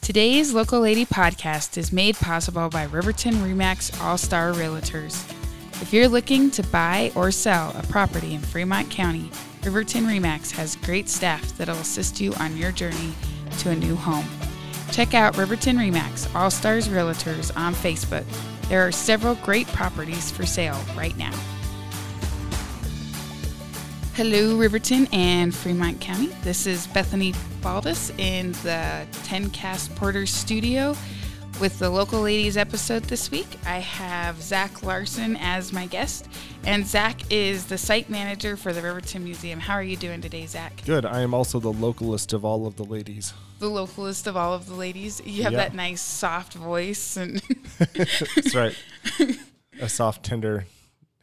Today's Local Lady podcast is made possible by Riverton Remax All Star Realtors. If you're looking to buy or sell a property in Fremont County, Riverton Remax has great staff that'll assist you on your journey to a new home. Check out Riverton Remax All Stars Realtors on Facebook. There are several great properties for sale right now. Hello, Riverton and Fremont County. This is Bethany Baldes in the 10 Cast Porter studio with the Local Ladies episode this week. I have Zach Larsen as my guest, and Zach is the site manager for the Riverton Museum. How are you doing today, Zach? Good. I am also the localist of all of the ladies. The localist of all of the ladies. You have Yeah. that nice soft voice and That's right. A soft, tender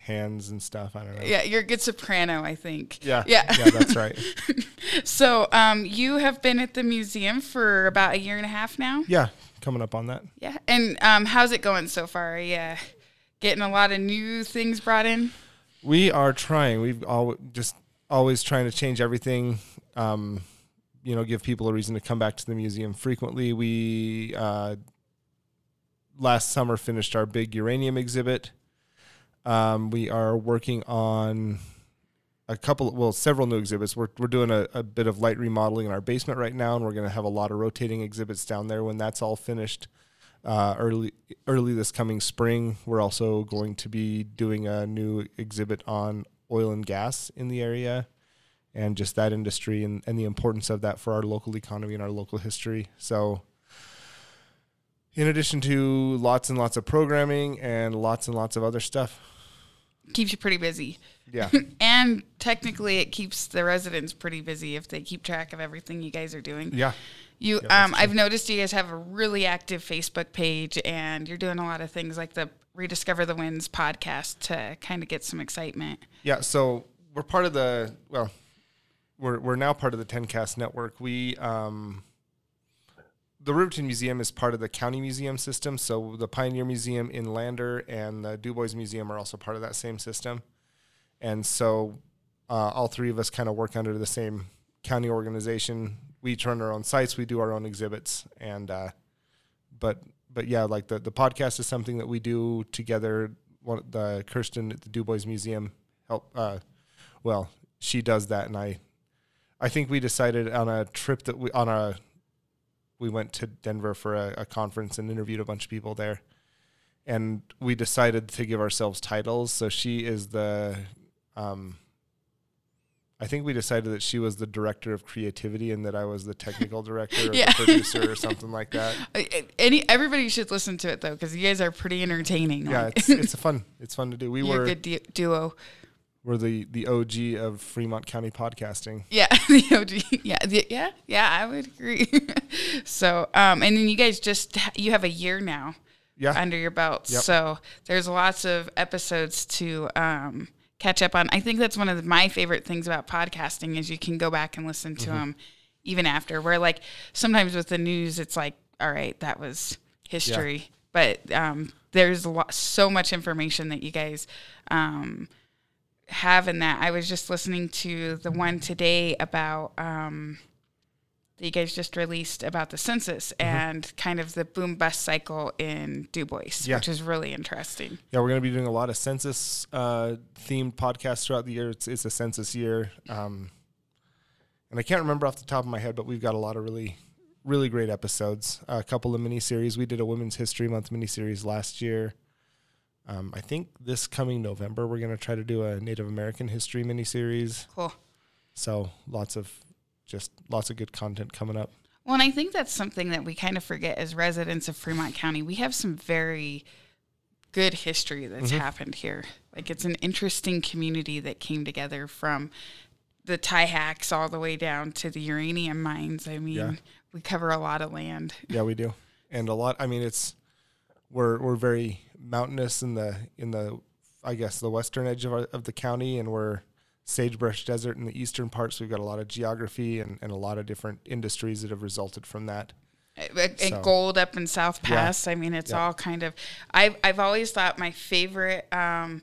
hands and stuff. I don't know. yeah, you're a good soprano, I think. Yeah. Yeah. Yeah, that's right. So, um, you have been at the museum for about a year and a half now. Yeah, coming up on that. Yeah. And um, how's it going so far? You getting a lot of new things brought in? We are trying. We've all just always trying to change everything. Um, you know, give people a reason to come back to the museum frequently. We uh, last summer finished our big uranium exhibit. Um, we are working on a couple, well, several new exhibits. We're we're doing a, a bit of light remodeling in our basement right now, and we're going to have a lot of rotating exhibits down there when that's all finished. Uh, early early this coming spring, we're also going to be doing a new exhibit on oil and gas in the area, and just that industry and, and the importance of that for our local economy and our local history. So, in addition to lots and lots of programming and lots and lots of other stuff, Keeps you pretty busy. yeah, And technically, it keeps the residents pretty busy if they keep track of everything you guys are doing. yeah, You, Yeah, um. I've noticed you guys have a really active Facebook page, and you're doing a lot of things like the Rediscover the Winds podcast to kind of get some excitement. Yeah, so we're part of the well, we're we're now part of the Tencast network. We um, the Riverton Museum is part of the county museum system. So the Pioneer Museum in Lander and the Dubois Museum are also part of that same system. And so uh, all three of us kind of work under the same county organization. We each run our own sites. We do our own exhibits, and uh, but but yeah, like the the podcast is something that we do together. One the Kirsten at the Dubois Museum help. Uh, well, she does that, and I I think we decided on a trip that we on a we went to Denver for a, a conference and interviewed a bunch of people there, and we decided to give ourselves titles. So she is the um, I think we decided that she was the director of creativity and that I was the technical director or Yeah. the producer or something like that. Any everybody should listen to it though, because you guys are pretty entertaining. Yeah, Like, it's it's a fun it's fun to do. We you're were a good du- duo. We're the the OG of Fremont County podcasting. Yeah, the OG. Yeah, the, yeah, yeah. I would agree. so, um, and then you guys just you have a year now Yeah, under your belt. Yep. So there's lots of episodes to um, catch up on. I think that's one of my favorite things about podcasting is you can go back and listen Mm-hmm. to them even after. Where like sometimes with the news, it's like, all right, that was history, but um, there's a lot, so much information that you guys. Um, have in that. I was just listening to the one today about um, that you guys just released about the census and kind of the boom bust cycle in Dubois, Yeah. which is really interesting. Yeah, we're going to be doing a lot of census uh, themed podcasts throughout the year. It's, it's a census year. Um, and I can't remember off the top of my head, but we've got a lot of really, really great episodes. a couple of mini series. We did a Women's History Month mini series last year. Um, I think this coming November, we're going to try to do a Native American history miniseries. Cool. So lots of just lots of good content coming up. Well, and I think that's something that we kind of forget as residents of Fremont County. We have some very good history that's Mm-hmm. happened here. Like it's an interesting community that came together from the tie hacks all the way down to the uranium mines. I mean, Yeah. we cover a lot of land. Yeah, we do, and a lot. I mean, it's we're we're very mountainous in the in the I guess the western edge of our, of the county, and we're sagebrush desert in the eastern part. So we've got a lot of geography and, and a lot of different industries that have resulted from that. and So- gold up in South Yeah. Pass. I mean, it's Yeah. all kind of. I've I've always thought my favorite um,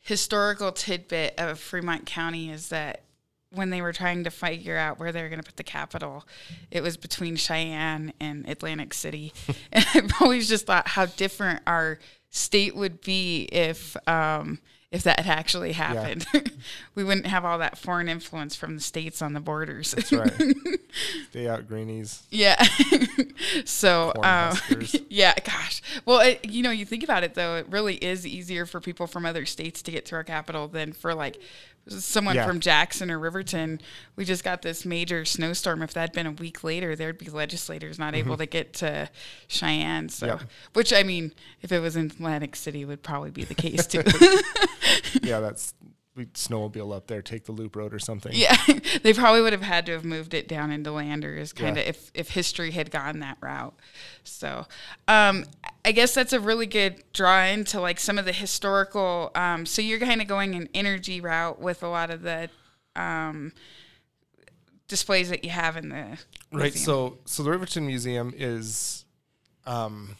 historical tidbit of Fremont County is that when they were trying to figure out where they were going to put the capital, it was between Cheyenne and Atlantic City. and I've always just thought how different our state would be if um, if that had actually happened. Yeah. we wouldn't have all that foreign influence from the states on the borders. That's right. Stay out, greenies. Yeah. so, um, yeah, gosh. Well, it, you know, you think about it though, it really is easier for people from other states to get to our capital than for like someone yeah. from Jackson or Riverton, we just got this major snowstorm. If that had been a week later, there'd be legislators not mm-hmm. able to get to Cheyenne. So, yeah. which I mean, if it was in Atlantic City, would probably be the case too. yeah, that's we snowmobile up there, take the loop road or something. Yeah, they probably would have had to have moved it down into Landers, kind of yeah. if if history had gone that route. So, um, I guess that's a really good draw into like some of the historical. Um, so you're kind of going an energy route with a lot of the um, displays that you have in the right. Museum. So so the Riverton Museum is, um,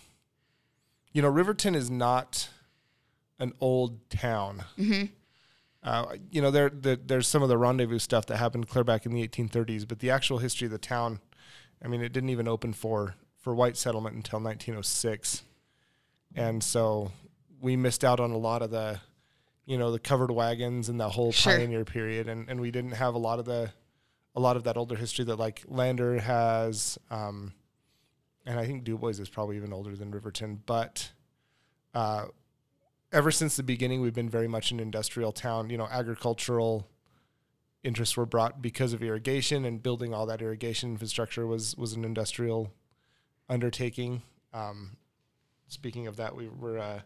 you know, Riverton is not an old town. Mm-hmm uh, you know, there, the, there's some of the rendezvous stuff that happened clear back in the 1830s, but the actual history of the town, I mean, it didn't even open for for white settlement until 1906, and so we missed out on a lot of the, you know, the covered wagons and the whole sure. pioneer period, and, and we didn't have a lot of the, a lot of that older history that like Lander has, um, and I think Dubois is probably even older than Riverton, but. Uh, ever since the beginning, we've been very much an industrial town. You know, agricultural interests were brought because of irrigation, and building all that irrigation infrastructure was was an industrial undertaking. Um, speaking of that, we were uh,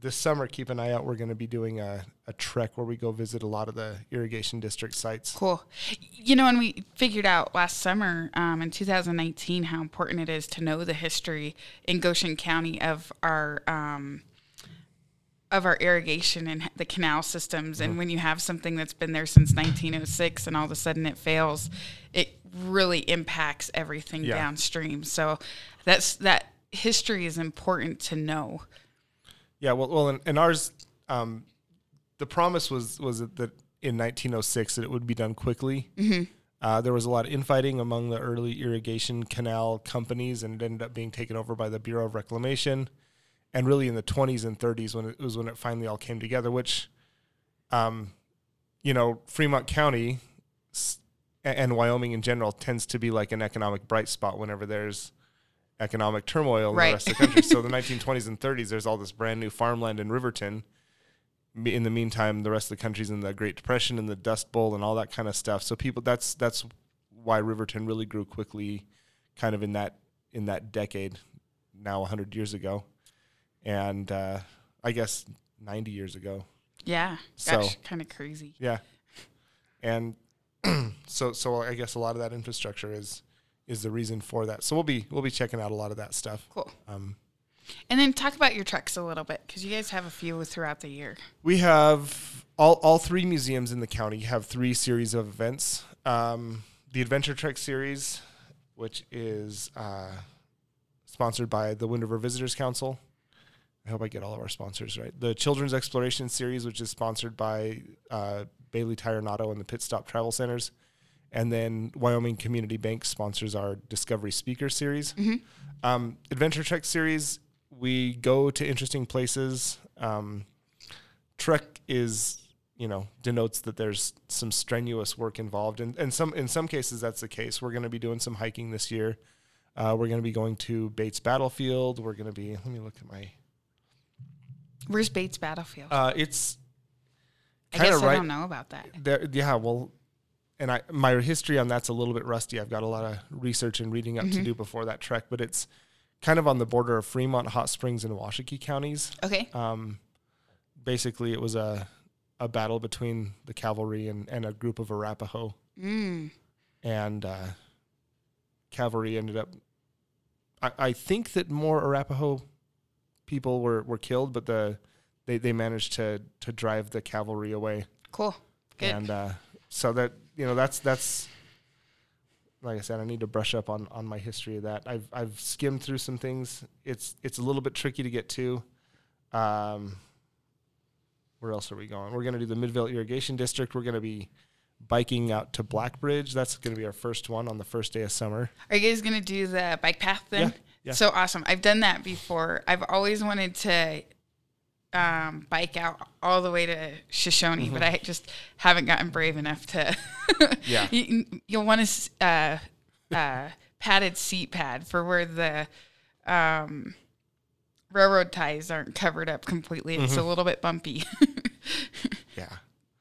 this summer. Keep an eye out. We're going to be doing a, a trek where we go visit a lot of the irrigation district sites. Cool. You know, and we figured out last summer um, in 2019 how important it is to know the history in Goshen County of our um, of our irrigation and the canal systems. Mm-hmm. And when you have something that's been there since 1906 and all of a sudden it fails, it really impacts everything yeah. downstream. So that's that history is important to know. Yeah, well, well, and, and ours, um, the promise was was that in 1906 that it would be done quickly. Mm-hmm. Uh, there was a lot of infighting among the early irrigation canal companies, and it ended up being taken over by the Bureau of Reclamation and really in the 20s and 30s when it was when it finally all came together which um, you know fremont county and wyoming in general tends to be like an economic bright spot whenever there's economic turmoil in the rest of the country. So the 1920s and 30s there's all this brand new farmland in riverton. In the meantime the rest of the country's in the great depression and the dust bowl and all that kind of stuff. So people that's that's why riverton really grew quickly kind of in that in that decade now 100 years ago and uh, I guess 90 years ago. Yeah, so, kind of crazy. Yeah, and so so I guess a lot of that infrastructure is is the reason for that. So we'll be we'll be checking out a lot of that stuff. Cool. Um, and then talk about your treks a little bit because you guys have a few throughout the year. We have all all three museums in the county have three series of events. Um, the Adventure Trek series, which is uh, sponsored by the Wind River Visitors Council. I hope I get all of our sponsors right. The Children's Exploration Series, which is sponsored by uh, Bailey Auto and the Pit Stop Travel Centers. And then Wyoming Community Bank sponsors our Discovery Speaker Series. Mm-hmm. Um, Adventure Trek Series, we go to interesting places. Um, trek is, you know, denotes that there's some strenuous work involved. And, and some in some cases, that's the case. We're going to be doing some hiking this year. Uh, we're going to be going to Bates Battlefield. We're going to be, let me look at my Where's Bates Battlefield? Uh, it's. I guess right I don't know about that. There, yeah, well, and I my history on that's a little bit rusty. I've got a lot of research and reading up mm-hmm. to do before that trek, but it's kind of on the border of Fremont, Hot Springs, and Washakie counties. Okay. Um, basically, it was a a battle between the cavalry and, and a group of Arapaho. Mm. And uh, cavalry ended up. I, I think that more Arapaho people were, were killed, but the they, they managed to to drive the cavalry away. Cool. Good. And uh, so that you know that's that's like I said, I need to brush up on, on my history of that. I've I've skimmed through some things. It's it's a little bit tricky to get to. Um, where else are we going? We're going to do the Midvale Irrigation District. We're going to be biking out to Blackbridge. That's going to be our first one on the first day of summer. Are you guys gonna do the bike path then? Yeah, yeah. So awesome! I've done that before. I've always wanted to um, bike out all the way to Shoshone, but I just haven't gotten brave enough to. Yeah. you, you'll want a uh, uh, padded seat pad for where the um, railroad ties aren't covered up completely. It's a little bit bumpy, Yeah.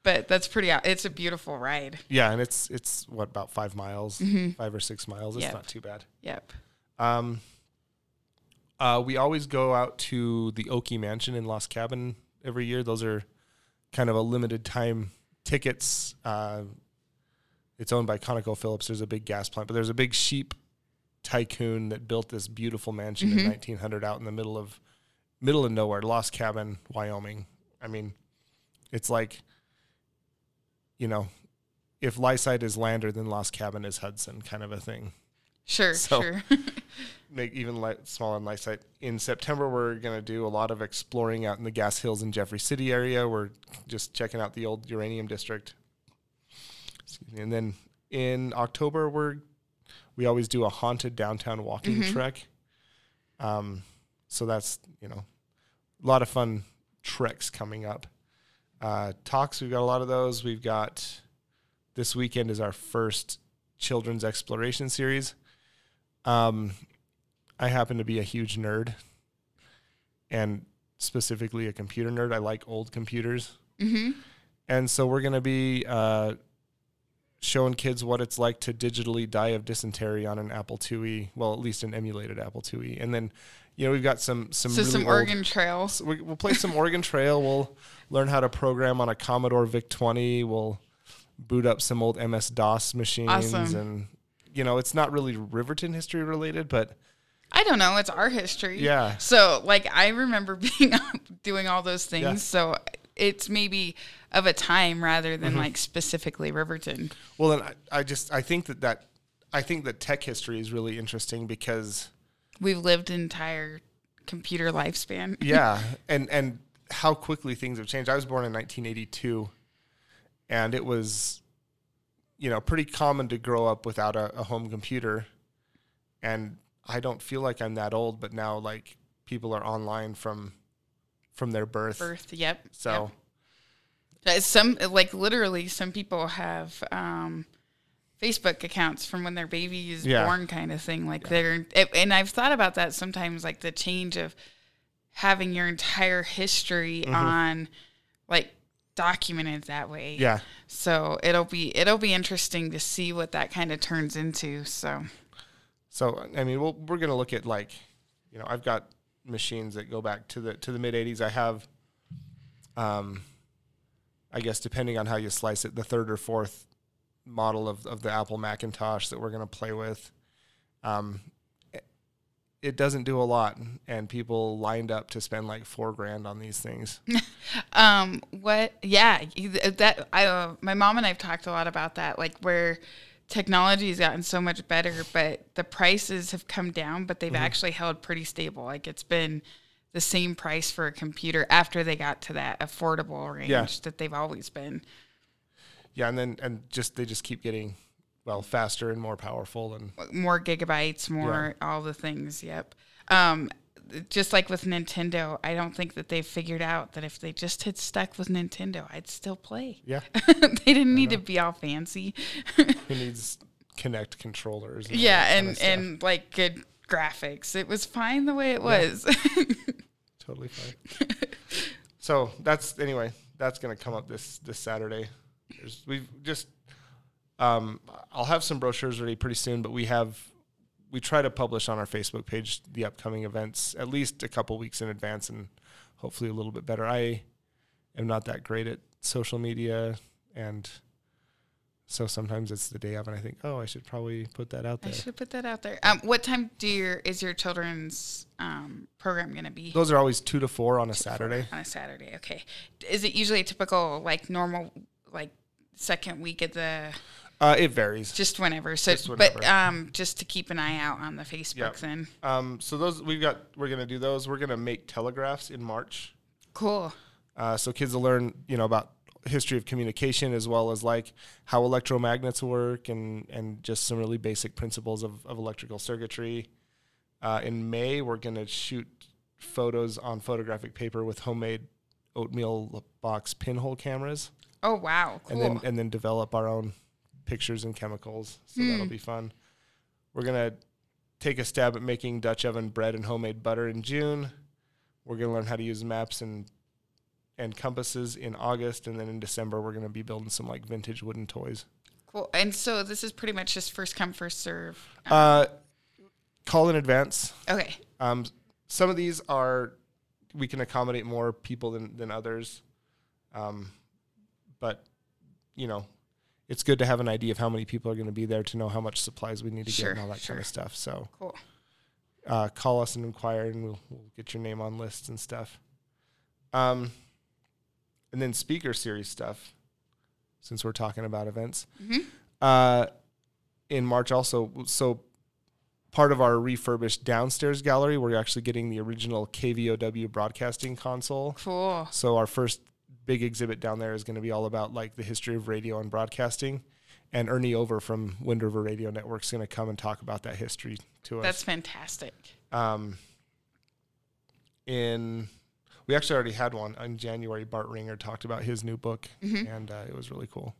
but that's pretty. It's a beautiful ride. Yeah, and it's it's what about five miles, five or six miles. It's Yep. not too bad. Yep. Um, uh, we always go out to the Okie Mansion in Lost Cabin every year. Those are kind of a limited time tickets. Uh, it's owned by ConocoPhillips. There's a big gas plant, but there's a big sheep tycoon that built this beautiful mansion in 1900 out in the middle of middle of nowhere, Lost Cabin, Wyoming. I mean, it's like, you know, if Lysite is Lander, then Lost Cabin is Hudson, kind of a thing Sure. So- sure. make even light, small on Lysite. In September, we're going to do a lot of exploring out in the Gas Hills and Jeffrey City area. We're just checking out the old uranium district. And then in October, we're we always do a haunted downtown walking trek. Um, so that's you know a lot of fun treks coming up. Uh, talks, we've got a lot of those. We've got this weekend is our first children's exploration series. Um, I happen to be a huge nerd, and specifically a computer nerd. I like old computers, hmm and so we're going to be uh, showing kids what it's like to digitally die of dysentery on an Apple IIe. Well, at least an emulated Apple IIe, and then you know we've got some some So really some old- Oregon Trail. so we, we'll play some Oregon Trail. We'll learn how to program on a Commodore VIC 20. We'll boot up some old MS DOS machines, Awesome. and you know it's not really Riverton history related, but I don't know. It's our history. Yeah. So like I remember being up doing all those things. Yeah. So it's maybe of a time rather than Mm-hmm. like specifically Riverton. well, then I, I just I think that that I think that tech history is really interesting because We've lived an entire computer lifespan. yeah, and and how quickly things have changed. I was born in 1982, and it was, you know, pretty common to grow up without a, a home computer, and I don't feel like I'm that old, but now like people are online from from their birth. Birth. Yep. So yep. Some like literally some people have um, Facebook accounts from when their baby is Yeah. born, kind of thing. Like they're and I've thought about that sometimes, like the change of having your entire history Mm-hmm. on like documented that way. yeah, So it'll be it'll be interesting to see what that kind of turns into. So So I mean, we'll, we're going to look at like, you know, I've got machines that go back to the to the mid '80s. I have, um, I guess depending on how you slice it, the third or fourth model of of the Apple Macintosh that we're going to play with. Um, it- doesn't do a lot, and people lined up to spend like four grand on these things. um what yeah that I uh, my mom and I've talked a lot about that like where technology has gotten so much better but the prices have come down but they've actually held pretty stable like it's been the same price for a computer after they got to that affordable range Yeah. that they've always been Yeah, and then and just they just keep getting well faster and more powerful and more gigabytes, more all the things. Yep. Um, just like with Nintendo, I don't think that they've figured out that if they just had stuck with Nintendo, I'd still play. yeah, they didn't need to be all fancy. who needs Kinect controllers? and yeah, that kinda and and like good graphics. It was fine the way it was. totally fine. so that's anyway. That's gonna come up this this Saturday. There's, we've just um, I'll have some brochures ready pretty soon, but we have we try to publish on our Facebook page the upcoming events at least a couple weeks in advance, and hopefully a little bit better. I am not that great at social media, and so sometimes it's the day of, and I think, oh, I should probably put that out there. I should put that out there. Um, what time do your is your children's um, program going to be? Those are always two to four on a Saturday. on a Saturday. Okay. Is it usually a typical like normal like second week of the Uh, it varies. just whenever? So, Just but um, just to keep an eye out on the Facebook Yep. then. Um, so those we've got, we're gonna do those. We're gonna make telegraphs in March, Cool. uh, so kids will learn, you know, about history of communication as well as like how electromagnets work and and just some really basic principles of, of electrical circuitry. Uh, in May, we're going to shoot photos on photographic paper with homemade oatmeal box pinhole cameras. Oh wow, cool. And then and then develop our own pictures and chemicals. So Hmm. that'll be fun. We're gonna take a stab at making Dutch oven bread and homemade butter in June. We're gonna learn how to use maps and and compasses in August, and then in December we're gonna be building some like vintage wooden toys. cool. And so this is pretty much just first come first serve. Uh, call in advance. okay. Um, some of these are we can accommodate more people than than others, um, but you know, it's good to have an idea of how many people are going to be there to know how much supplies we need to Sure, get and all that sure. kind of stuff. So Cool. uh, call us and inquire, and we'll, we'll get your name on lists and stuff. Um, and then speaker series stuff, since we're talking about events. Mhm. Uh, in March, also, so part of our refurbished downstairs gallery, we're actually getting the original KVOW broadcasting console. Cool. So our first big exhibit down there is going to be all about like the history of radio and broadcasting. And Ernie Over from Wind River Radio Network is going to come and talk about that history to us That's fantastic. um, in we actually already had one in January. Bart Ringer talked about his new book, Mhm. and uh, it was really cool.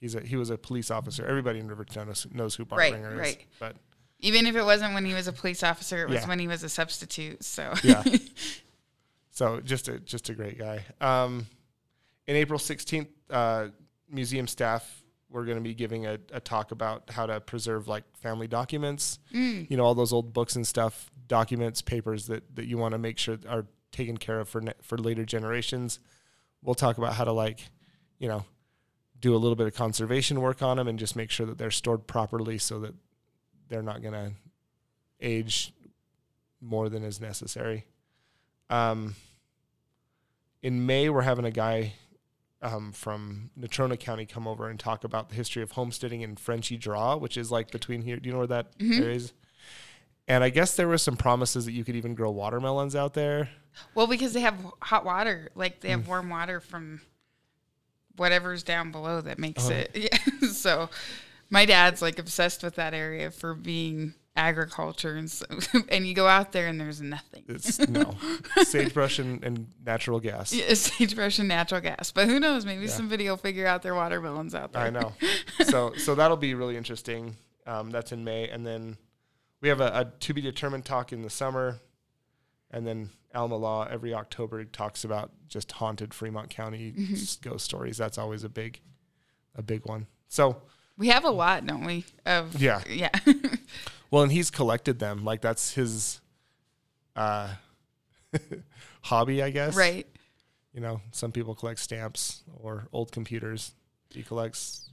He's a he was a police officer. Everybody in Riverton knows, knows who Bart Right, Ringer is. right. But Even if it wasn't when he was a police officer, it was Yeah. when he was a substitute. So yeah, so just a just a great guy. Um, in April sixteenth, uh, museum staff we're going to be giving a, a talk about how to preserve like family documents. Mm, you know all those old books and stuff, documents, papers that that you want to make sure are taken care of for ne- for later generations. We'll talk about how to like, you know, do a little bit of conservation work on them and just make sure that they're stored properly so that they're not going to age more than is necessary. Um, in May, we're having a guy um, from Natrona County come over and talk about the history of homesteading in Frenchy Draw, which is like between here. Do you know where that Mhm. area is? And I guess there were some promises that you could even grow watermelons out there. well, because they have hot water, like they have Mm. warm water from whatever's down below that makes Oh. it. Yeah. so my dad's like obsessed with that area for being agriculture, and so, and you go out there and there's nothing. It's no sagebrush and, and natural gas. Yeah, sagebrush and natural gas, but who knows? Maybe Yeah. somebody will figure out their watermelons out there. I know. so so that'll be really interesting. Um, that's in May, and then we have a, a to be determined talk in the summer, and then Alma Law every October talks about just haunted Fremont County Mm-hmm. ghost stories. That's always a big, a big one. So We have a lot, don't we? Of Yeah. yeah. Well, and he's collected them. Like that's his, uh, hobby, I guess. right. You know, some people collect stamps or old computers. He collects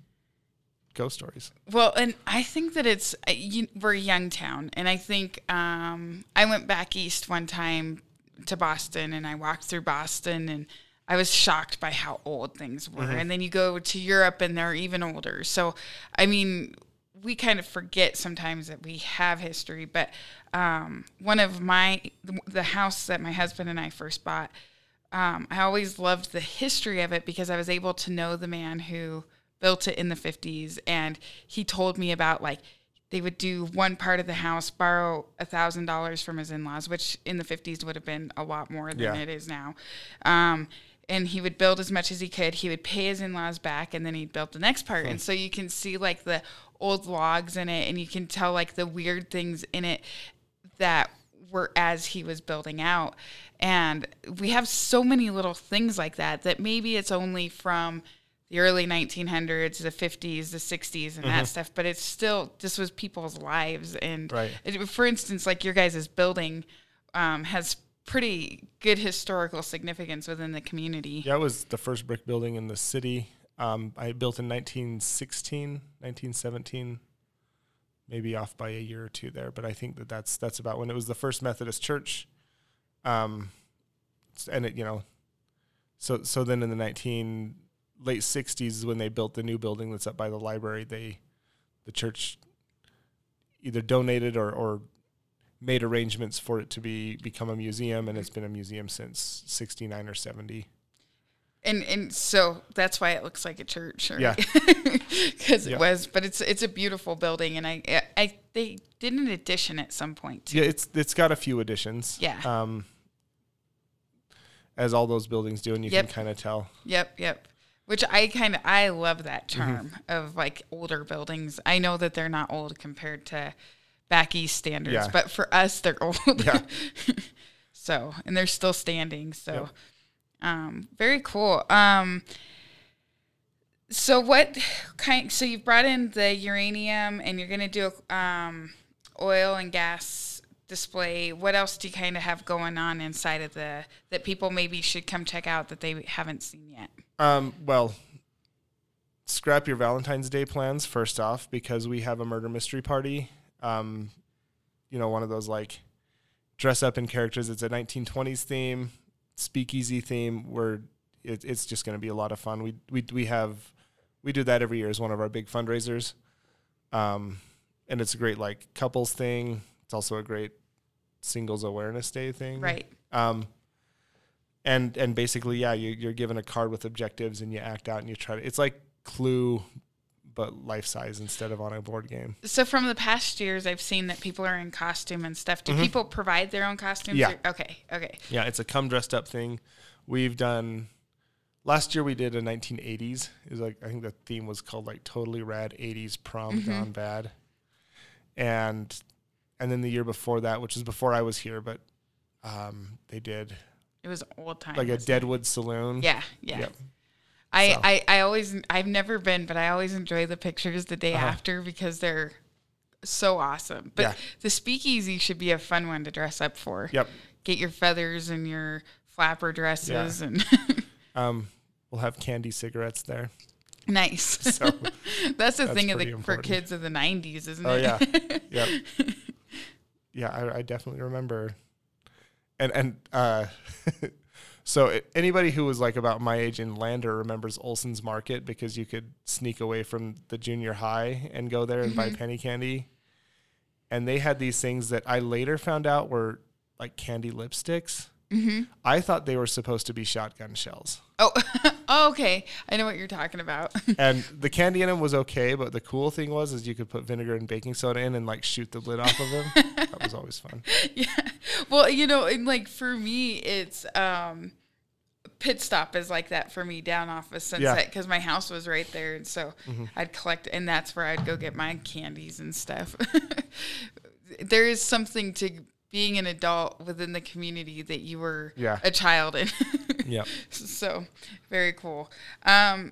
ghost stories. Well, and I think that it's uh, you, we're a young town, and I think um, I went back east one time to Boston, and I walked through Boston, and I was shocked by how old things were. And then you go to Europe, and they're even older. So, I mean, we kind of forget sometimes that we have history. But um, one of my the house that my husband and I first bought um, I always loved the history of it because I was able to know the man who built it in the 50s. And he told me about like they would do one part of the house, borrow a thousand dollars from his in-laws, which in the 50s would have been a lot more than Yeah. it is now. Um, and he would build as much as he could. He would pay his in-laws back, and then he'd build the next part. And so you can see like the old logs in it, and you can tell like the weird things in it that were as he was building out. And we have so many little things like that that maybe it's only from the early 1900s, the 50s, the 60s, and that stuff, but it's still, this was people's lives. And Right. it, for instance, like your guys' building um, has pretty good historical significance within the community. Yeah, it was the first brick building in the city. Um, I built in 1916, 1917, maybe off by a year or two there, but I think that that's that's about when it was the first Methodist church. Um, and it, you know, so so then in the 19 late 60s is when they built the new building that's up by the library. They the church either donated or or made arrangements for it to be become a museum and it's been a museum since 69 or 70. and and so that's why it looks like a church, right? Yeah. because Yeah. it was. But it's it's a beautiful building, and I I they did an addition at some point. Too. Yeah, it's it's got a few additions. Yeah. Um, as all those buildings do, and you Yep. can kind of tell. Yep, yep. Which I kind of I love that Mm-hmm. charm of like older buildings. I know that they're not old compared to back east standards, Yeah. but for us they're old. Yeah. so and they're still standing. So Yep. um, very cool. Um, so what kind? So you've brought in the uranium, and you're gonna do a um, oil and gas display. What else do you kind of have going on inside of the that people maybe should come check out that they haven't seen yet? Um, well, scrap your Valentine's Day plans first off because we have a murder mystery party. Um, you know, one of those like dress up in characters. It's a 1920s theme, speakeasy theme. Where it, it's just going to be a lot of fun. We we we have we do that every year as one of our big fundraisers. Um, and it's a great like couples thing. It's also a great singles awareness day thing. Right. Um, and and basically, yeah, you, you're given a card with objectives, and you act out, and you try to. It's like Clue, but life size instead of on a board game. So from the past years, I've seen that people are in costume and stuff. Do people provide their own costumes? Mm-hmm. Yeah. or- Okay. Okay. Yeah, it's a come dressed up thing. We've done. Last year we did a 1980s. It was like I think the theme was called like totally rad 80s prom gone bad, and and then the year before that, which is before I was here, but um, they did It was old time. like a wasn't it? Deadwood Saloon. Yeah. Yeah. Yep. I, So. I, I always I've never been, but I always enjoy the pictures the day Uh-huh. after because they're so awesome. But Yeah. the speakeasy should be a fun one to dress up for. Yep. Get your feathers and your flapper dresses and Um, we'll have candy cigarettes there. nice. So that's the that's thing of the for kids of the '90s, isn't Oh it? Oh yeah, yep, yeah. I, I definitely remember, and and uh, so anybody who was like about my age in Lander remembers Olson's Market because you could sneak away from the junior high and go there and buy penny candy, and they had these things that I later found out were like candy lipsticks. Mm-hmm. I thought they were supposed to be shotgun shells. Oh, oh, okay. I know what you're talking about. and the candy in them was okay, but the cool thing was is you could put vinegar and baking soda in and like shoot the lid off of them. that was always fun. yeah. Well, you know, and like for me, it's um, pit stop is like that for me down off of Sunset because my house was right there, and so Mm-hmm. I'd collect, and that's where I'd go get my candies and stuff. there is something to being an adult within the community that you were Yeah. a child in. yeah. so very cool um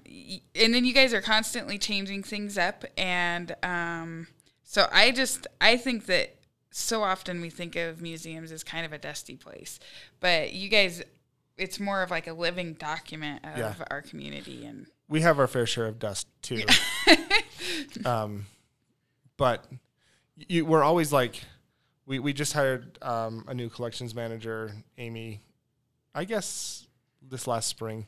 and then you guys are constantly changing things up and um so i just i think that so often we think of museums as kind of a dusty place but you guys it's more of like a living document of Yeah. our community and We have our fair share of dust too. um, but you, we're always like, we, we just hired um, a new collections manager, Amy, I guess this last spring.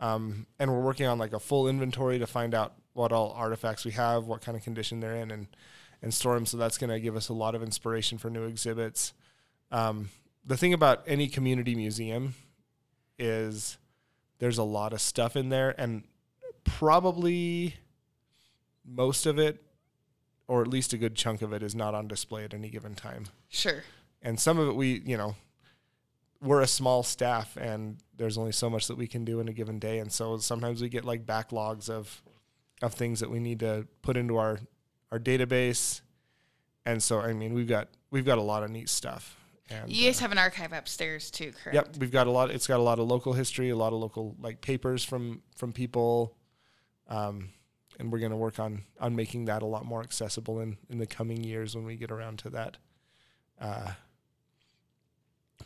Um, and we're working on like a full inventory to find out what all artifacts we have, what kind of condition they're in, and and store them. So that's going to give us a lot of inspiration for new exhibits. Um, the thing about any community museum is there's a lot of stuff in there, and probably most of it, or at least a good chunk of it, is not on display at any given time. Sure. And some of it we you know we're a small staff and there's only so much that we can do in a given day. And so sometimes we get like backlogs of of things that we need to put into our our database. And so i mean we've got we've got a lot of neat stuff. And you guys uh, have an archive upstairs too correct? Yep we've got a lot it's got a lot of local history a lot of local like papers from from people. Um and we're going to work on on making that a lot more accessible in in the coming years when we get around to that uh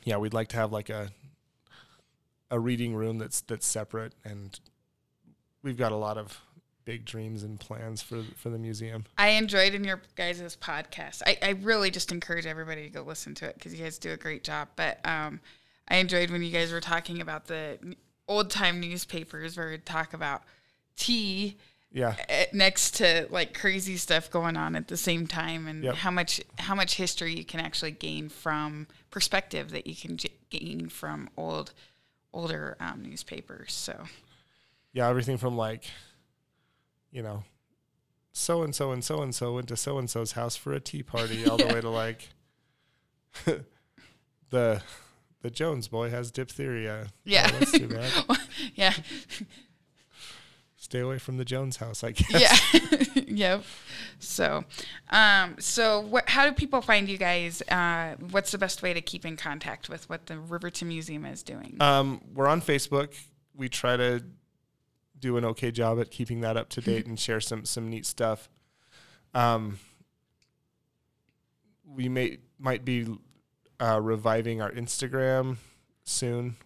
yeah we'd like to have like a a reading room that's that's separate and we've got a lot of big dreams and plans for for the museum I enjoyed in your guys' podcast. I, I really just encourage everybody to go listen to it because you guys do a great job. But um, I enjoyed when you guys were talking about the old time newspapers where we'd talk about tea yeah eh, next to like crazy stuff going on at the same time and Yep. how much how much history you can actually gain from perspective that you can j- gain from old older um, newspapers. So Yeah, everything from like, you know, so and so and so and so went to so and so's house for a tea party, all the way to like the the Jones boy has diphtheria. Yeah. Oh, that's too bad. yeah, Stay away from the Jones house, I guess. yeah, yep. So, um, so what? How do people find you guys? Uh, what's the best way to keep in contact with what the Riverton Museum is doing? Um, we're on Facebook. We try to do an okay job at keeping that up to date and share some some neat stuff. Um, we may might be uh, reviving our Instagram soon,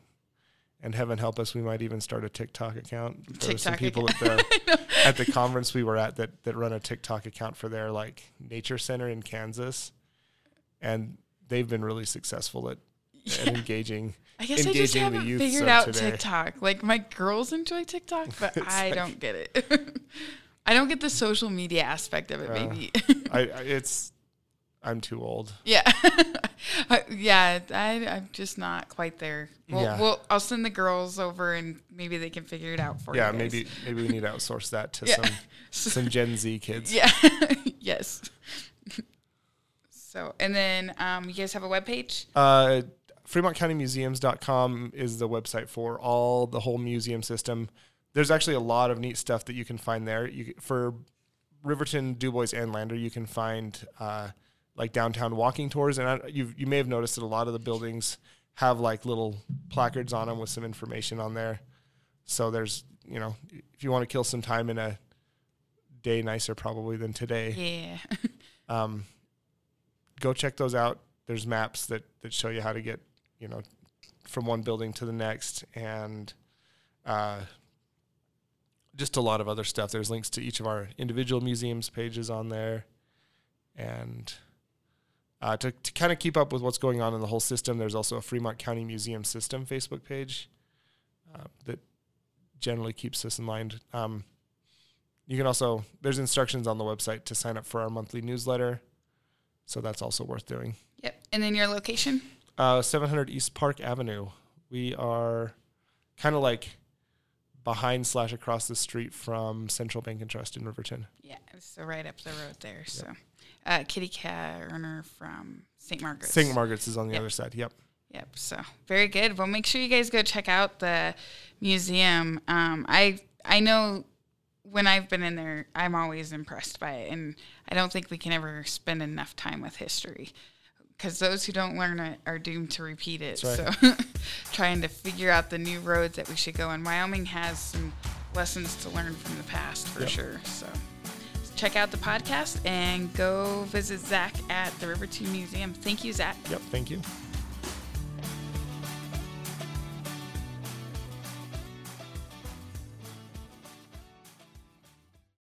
and heaven help us, we might even start a TikTok account. There some people at the at the conference we were at that that run a TikTok account for their like nature center in Kansas, and they've been really successful at, at engaging. I guess I just haven't figured out today. TikTok. Like my girls enjoy TikTok, but I like- don't get it. I don't get the social media aspect of it. Uh, maybe. I, I it's I'm too old. yeah, yeah. I, I'm just not quite there. Well, Yeah. well, I'll send the girls over and maybe they can figure it out for Yeah, you. guys. maybe maybe we need to outsource that to Yeah. some some Gen Z kids. Yeah. yes. So, and then um, you guys have a webpage? Uh, FremontCountyMuseums.com is the website for all the whole museum system. There's actually a lot of neat stuff that you can find there. You for Riverton, Dubois, and Lander, you can find uh, like downtown walking tours, and I, you you may have noticed that a lot of the buildings have like little placards on them with some information on there. So there's you know if you want to kill some time in a day nicer probably than today, Yeah. um, go check those out. There's maps that, that show you how to get, you know, from one building to the next and uh, just a lot of other stuff. There's links to each of our individual museums pages on there. And uh, to, to kind of keep up with what's going on in the whole system, there's also a Fremont County Museum System Facebook page uh, that generally keeps us in line. Um, you can also, there's instructions on the website to sign up for our monthly newsletter. So that's also worth doing. yep. And then your location? Uh, 700 East Park Avenue. We are kind of like behind slash across the street from Central Bank and Trust in Riverton. Yeah. So right up the road there. So uh, Kitty Carner from St. Margaret's. St. Margaret's is on the Yep. other side. Yep. Yep. So very good. Well, make sure you guys go check out the museum. Um, I I know when I've been in there, I'm always impressed by it, and I don't think we can ever spend enough time with history because those who don't learn it are doomed to repeat it. That's So trying to figure out the new roads that we should go in. Wyoming has some lessons to learn from the past for Yep. sure. So. Check out the podcast and go visit Zach at the Riverton Museum. Thank you, Zach. Yep. Thank you.